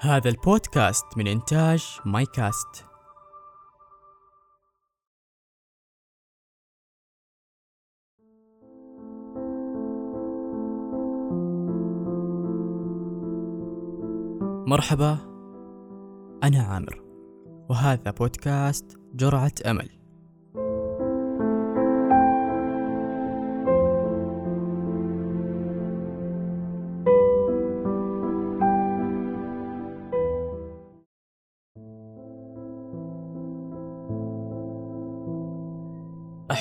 هذا البودكاست من إنتاج مايكاست. مرحبا أنا عامر وهذا بودكاست جرعة أمل.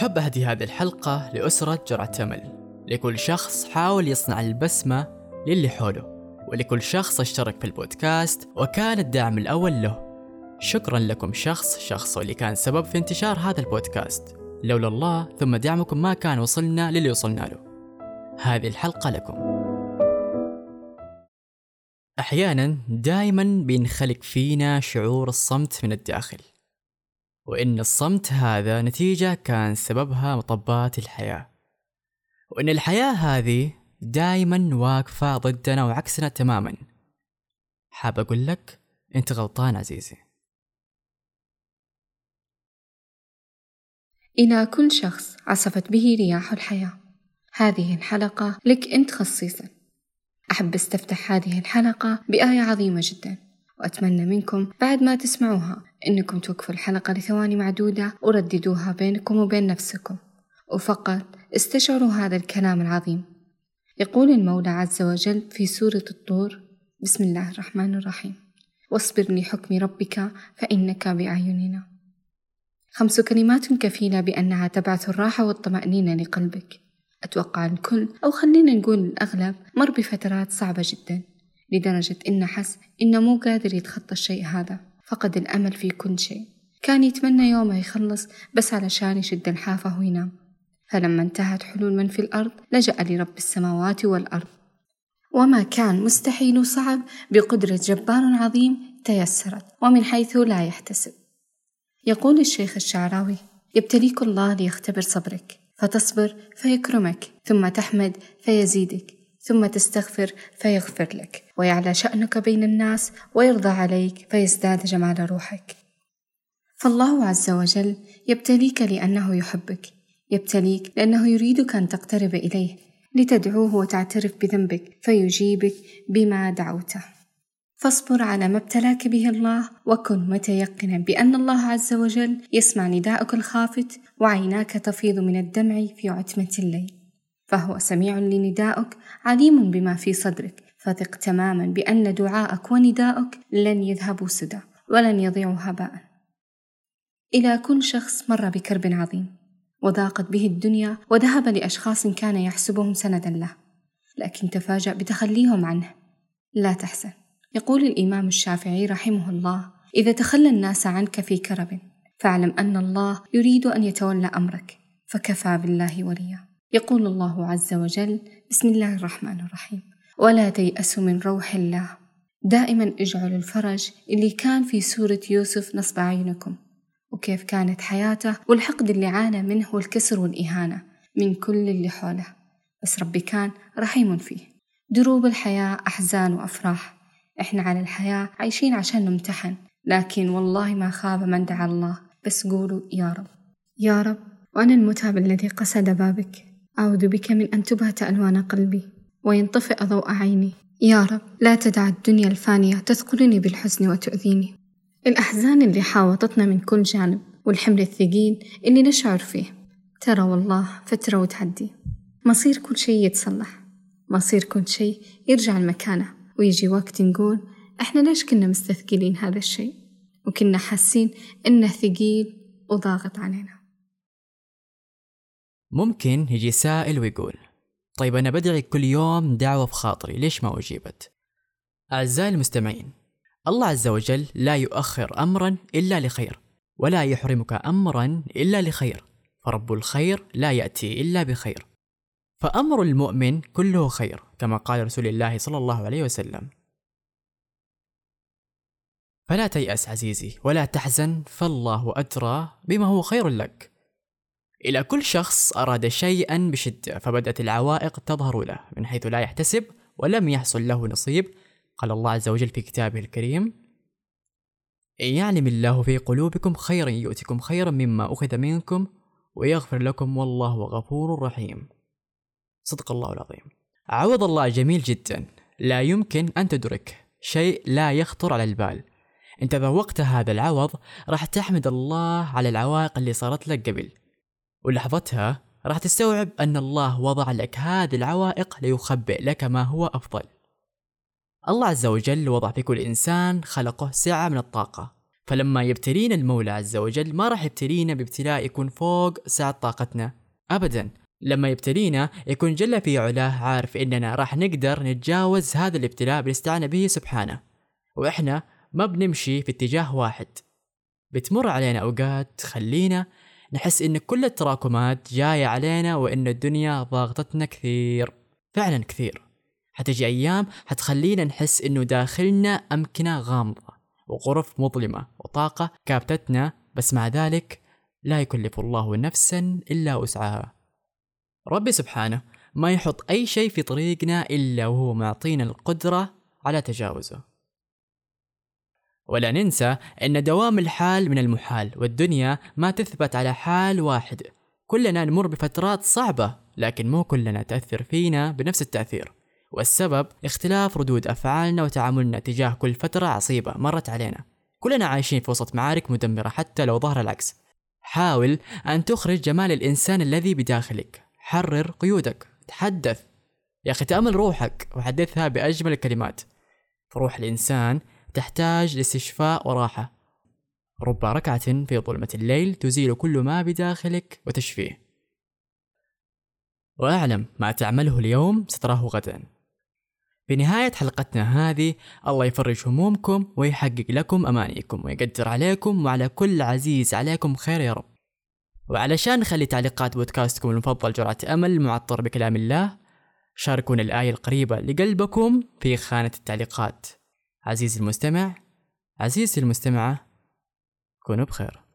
أحب أهدي هذه الحلقة لأسرة جرعة أمل لكل شخص حاول يصنع البسمة للي حوله ولكل شخص اشترك في البودكاست وكان الداعم الأول له. شكرا لكم شخص شخص واللي كان سبب في انتشار هذا البودكاست. لولا الله ثم دعمكم ما كان وصلنا للي وصلنا له. هذه الحلقة لكم. أحيانا دائما بينخلق فينا شعور الصمت من الداخل. وإن الصمت هذا نتيجة كان سببها مطبات الحياة. وإن الحياة هذه دايما واقفة ضدنا وعكسنا تماما. حاب أقول لك أنت غلطان عزيزي. إلى كل شخص عصفت به رياح الحياة. هذه الحلقة لك أنت خصيصا. أحب أستفتح هذه الحلقة بآية عظيمة جدا. وأتمنى منكم بعد ما تسمعوها إنكم توقفوا الحلقة لثواني معدودة ورددوها بينكم وبين نفسكم. وفقط استشعروا هذا الكلام العظيم. يقول المولى عز وجل في سورة الطور بسم الله الرحمن الرحيم. واصبر لحكم ربك فإنك بأعيننا. خمس كلمات كفيلة بأنها تبعث الراحة والطمأنينة لقلبك. أتوقع الكل أو خلينا نقول الأغلب مر بفترات صعبة جدا. لدرجة إنه حس إنه مو قادر يتخطى الشيء هذا. فقد الأمل في كل شيء. كان يتمنى يومه يخلص بس علشان يشد الحافة وينام. فلما انتهت حلول من في الأرض لجأ لرب السماوات والأرض. وما كان مستحيل وصعب بقدرة جبار عظيم تيسرت ومن حيث لا يحتسب. يقول الشيخ الشعراوي يبتليك الله ليختبر صبرك فتصبر فيكرمك ثم تحمد فيزيدك. ثم تستغفر فيغفر لك. ويعلى شأنك بين الناس ويرضى عليك فيزداد جمال روحك. فالله عز وجل يبتليك لأنه يحبك. يبتليك لأنه يريدك أن تقترب إليه. لتدعوه وتعترف بذنبك فيجيبك بما دعوته. فاصبر على ما ابتلاك به الله وكن متيقنا بأن الله عز وجل يسمع نداءك الخافت وعيناك تفيض من الدمع في عتمة الليل. فهو سميع لندائك عليم بما في صدرك. فثق تماما بأن دعاءك ونداءك لن يذهبوا سدى ولن يضيعوا هباء. إلى كل شخص مر بكرب عظيم وضاقت به الدنيا وذهب لأشخاص كان يحسبهم سندا له. لكن تفاجأ بتخليهم عنه. لا تحزن. يقول الإمام الشافعي رحمه الله إذا تخلى الناس عنك في كرب فاعلم أن الله يريد أن يتولى أمرك فكفى بالله وليا. يقول الله عز وجل بسم الله الرحمن الرحيم. ولا تيأسوا من روح الله. دائما اجعلوا الفرج اللي كان في سورة يوسف نصب أعينكم وكيف كانت حياته والحقد اللي عانى منه والكسر والإهانة من كل اللي حوله. بس ربي كان رحيم فيه. دروب الحياة أحزان وأفراح. إحنا على الحياة عايشين عشان نمتحن. لكن والله ما خاب من دعا الله. بس قولوا يا رب. يا رب. وأنا المتعب الذي قصد بابك. أعوذ بك من أن تبهت ألوان قلبي وينطفئ ضوء عيني. يا رب لا تدع الدنيا الفانية تثقلني بالحزن وتؤذيني. الأحزان اللي حاوطتنا من كل جانب والحمل الثقيل اللي نشعر فيه. ترى والله فترة وتعدي. مصير كل شيء يتصلح. مصير كل شيء يرجع لمكانه ويجي وقت نقول إحنا ليش كنا مستثقلين هذا الشيء؟ وكنا حاسين إنه ثقيل وضاغط علينا. ممكن يجي سائل ويقول طيب أنا بدعي كل يوم دعوة في خاطري ليش ما أجيبت؟ أعزائي المستمعين الله عز وجل لا يؤخر أمرا إلا لخير ولا يحرمك أمرا إلا لخير فرب الخير لا يأتي إلا بخير. فأمر المؤمن كله خير كما قال رسول الله صلى الله عليه وسلم. فلا تيأس عزيزي ولا تحزن فالله أدرى بما هو خير لك. إلى كل شخص أراد شيئا بشدة فبدأت العوائق تظهر له من حيث لا يحتسب ولم يحصل له نصيب قال الله عز وجل في كتابه الكريم إن يعلم الله في قلوبكم خيرا يؤتكم خيرا مما أخذ منكم ويغفر لكم والله غفور رحيم. صدق الله العظيم. عوض الله جميل جدا. لا يمكن أن تدرك شيء لا يخطر على البال. انت ذوقت هذا العوض راح تحمد الله على العوائق اللي صارت لك قبل. ولحظتها راح تستوعب أن الله وضع لك هذه العوائق ليخبئ لك ما هو أفضل. الله عز وجل وضع في كل إنسان خلقه سعة من الطاقة. فلما يبتلينا المولى عز وجل ما راح يبتلينا بابتلاء يكون فوق سعة طاقتنا. أبدا لما يبتلينا يكون جل في علاه عارف إننا راح نقدر نتجاوز هذا الابتلاء بالاستعانة به سبحانه. وإحنا ما بنمشي في اتجاه واحد. بتمر علينا أوقات تخلينا نحس إن كل التراكمات جاية علينا وإن الدنيا ضاغطتنا كثير. فعلا كثير. حتجي أيام حتخلينا نحس إنه داخلنا أمكنة غامضة وغرف مظلمة وطاقة كابتتنا بس مع ذلك لا يكلف الله نفسا إلا وسعها. ربي سبحانه ما يحط أي شيء في طريقنا إلا وهو معطينا القدرة على تجاوزه. ولا ننسى أن دوام الحال من المحال والدنيا ما تثبت على حال واحد. كلنا نمر بفترات صعبة لكن مو كلنا تأثر فينا بنفس التأثير. والسبب اختلاف ردود أفعالنا وتعاملنا تجاه كل فترة عصيبة مرت علينا. كلنا عايشين في وسط معارك مدمرة حتى لو ظهر العكس. حاول أن تخرج جمال الإنسان الذي بداخلك. حرر قيودك. تحدث. يا أخي تأمل روحك. وحدثها بأجمل الكلمات. فروح الإنسان تحتاج لاستشفاء وراحة. رب ركعة في ظلمة الليل تزيل كل ما بداخلك وتشفيه. وأعلم ما تعمله اليوم ستراه غدا. في نهاية حلقتنا هذه الله يفرج همومكم ويحقق لكم أمانيكم ويقدر عليكم وعلى كل عزيز عليكم خير يا رب. وعلشان نخلي تعليقات بودكاستكم المفضل جرعة أمل المعطر بكلام الله شاركونا الآية القريبة لقلبكم في خانة التعليقات. عزيزي المستمع عزيزتي المستمعة كونوا بخير.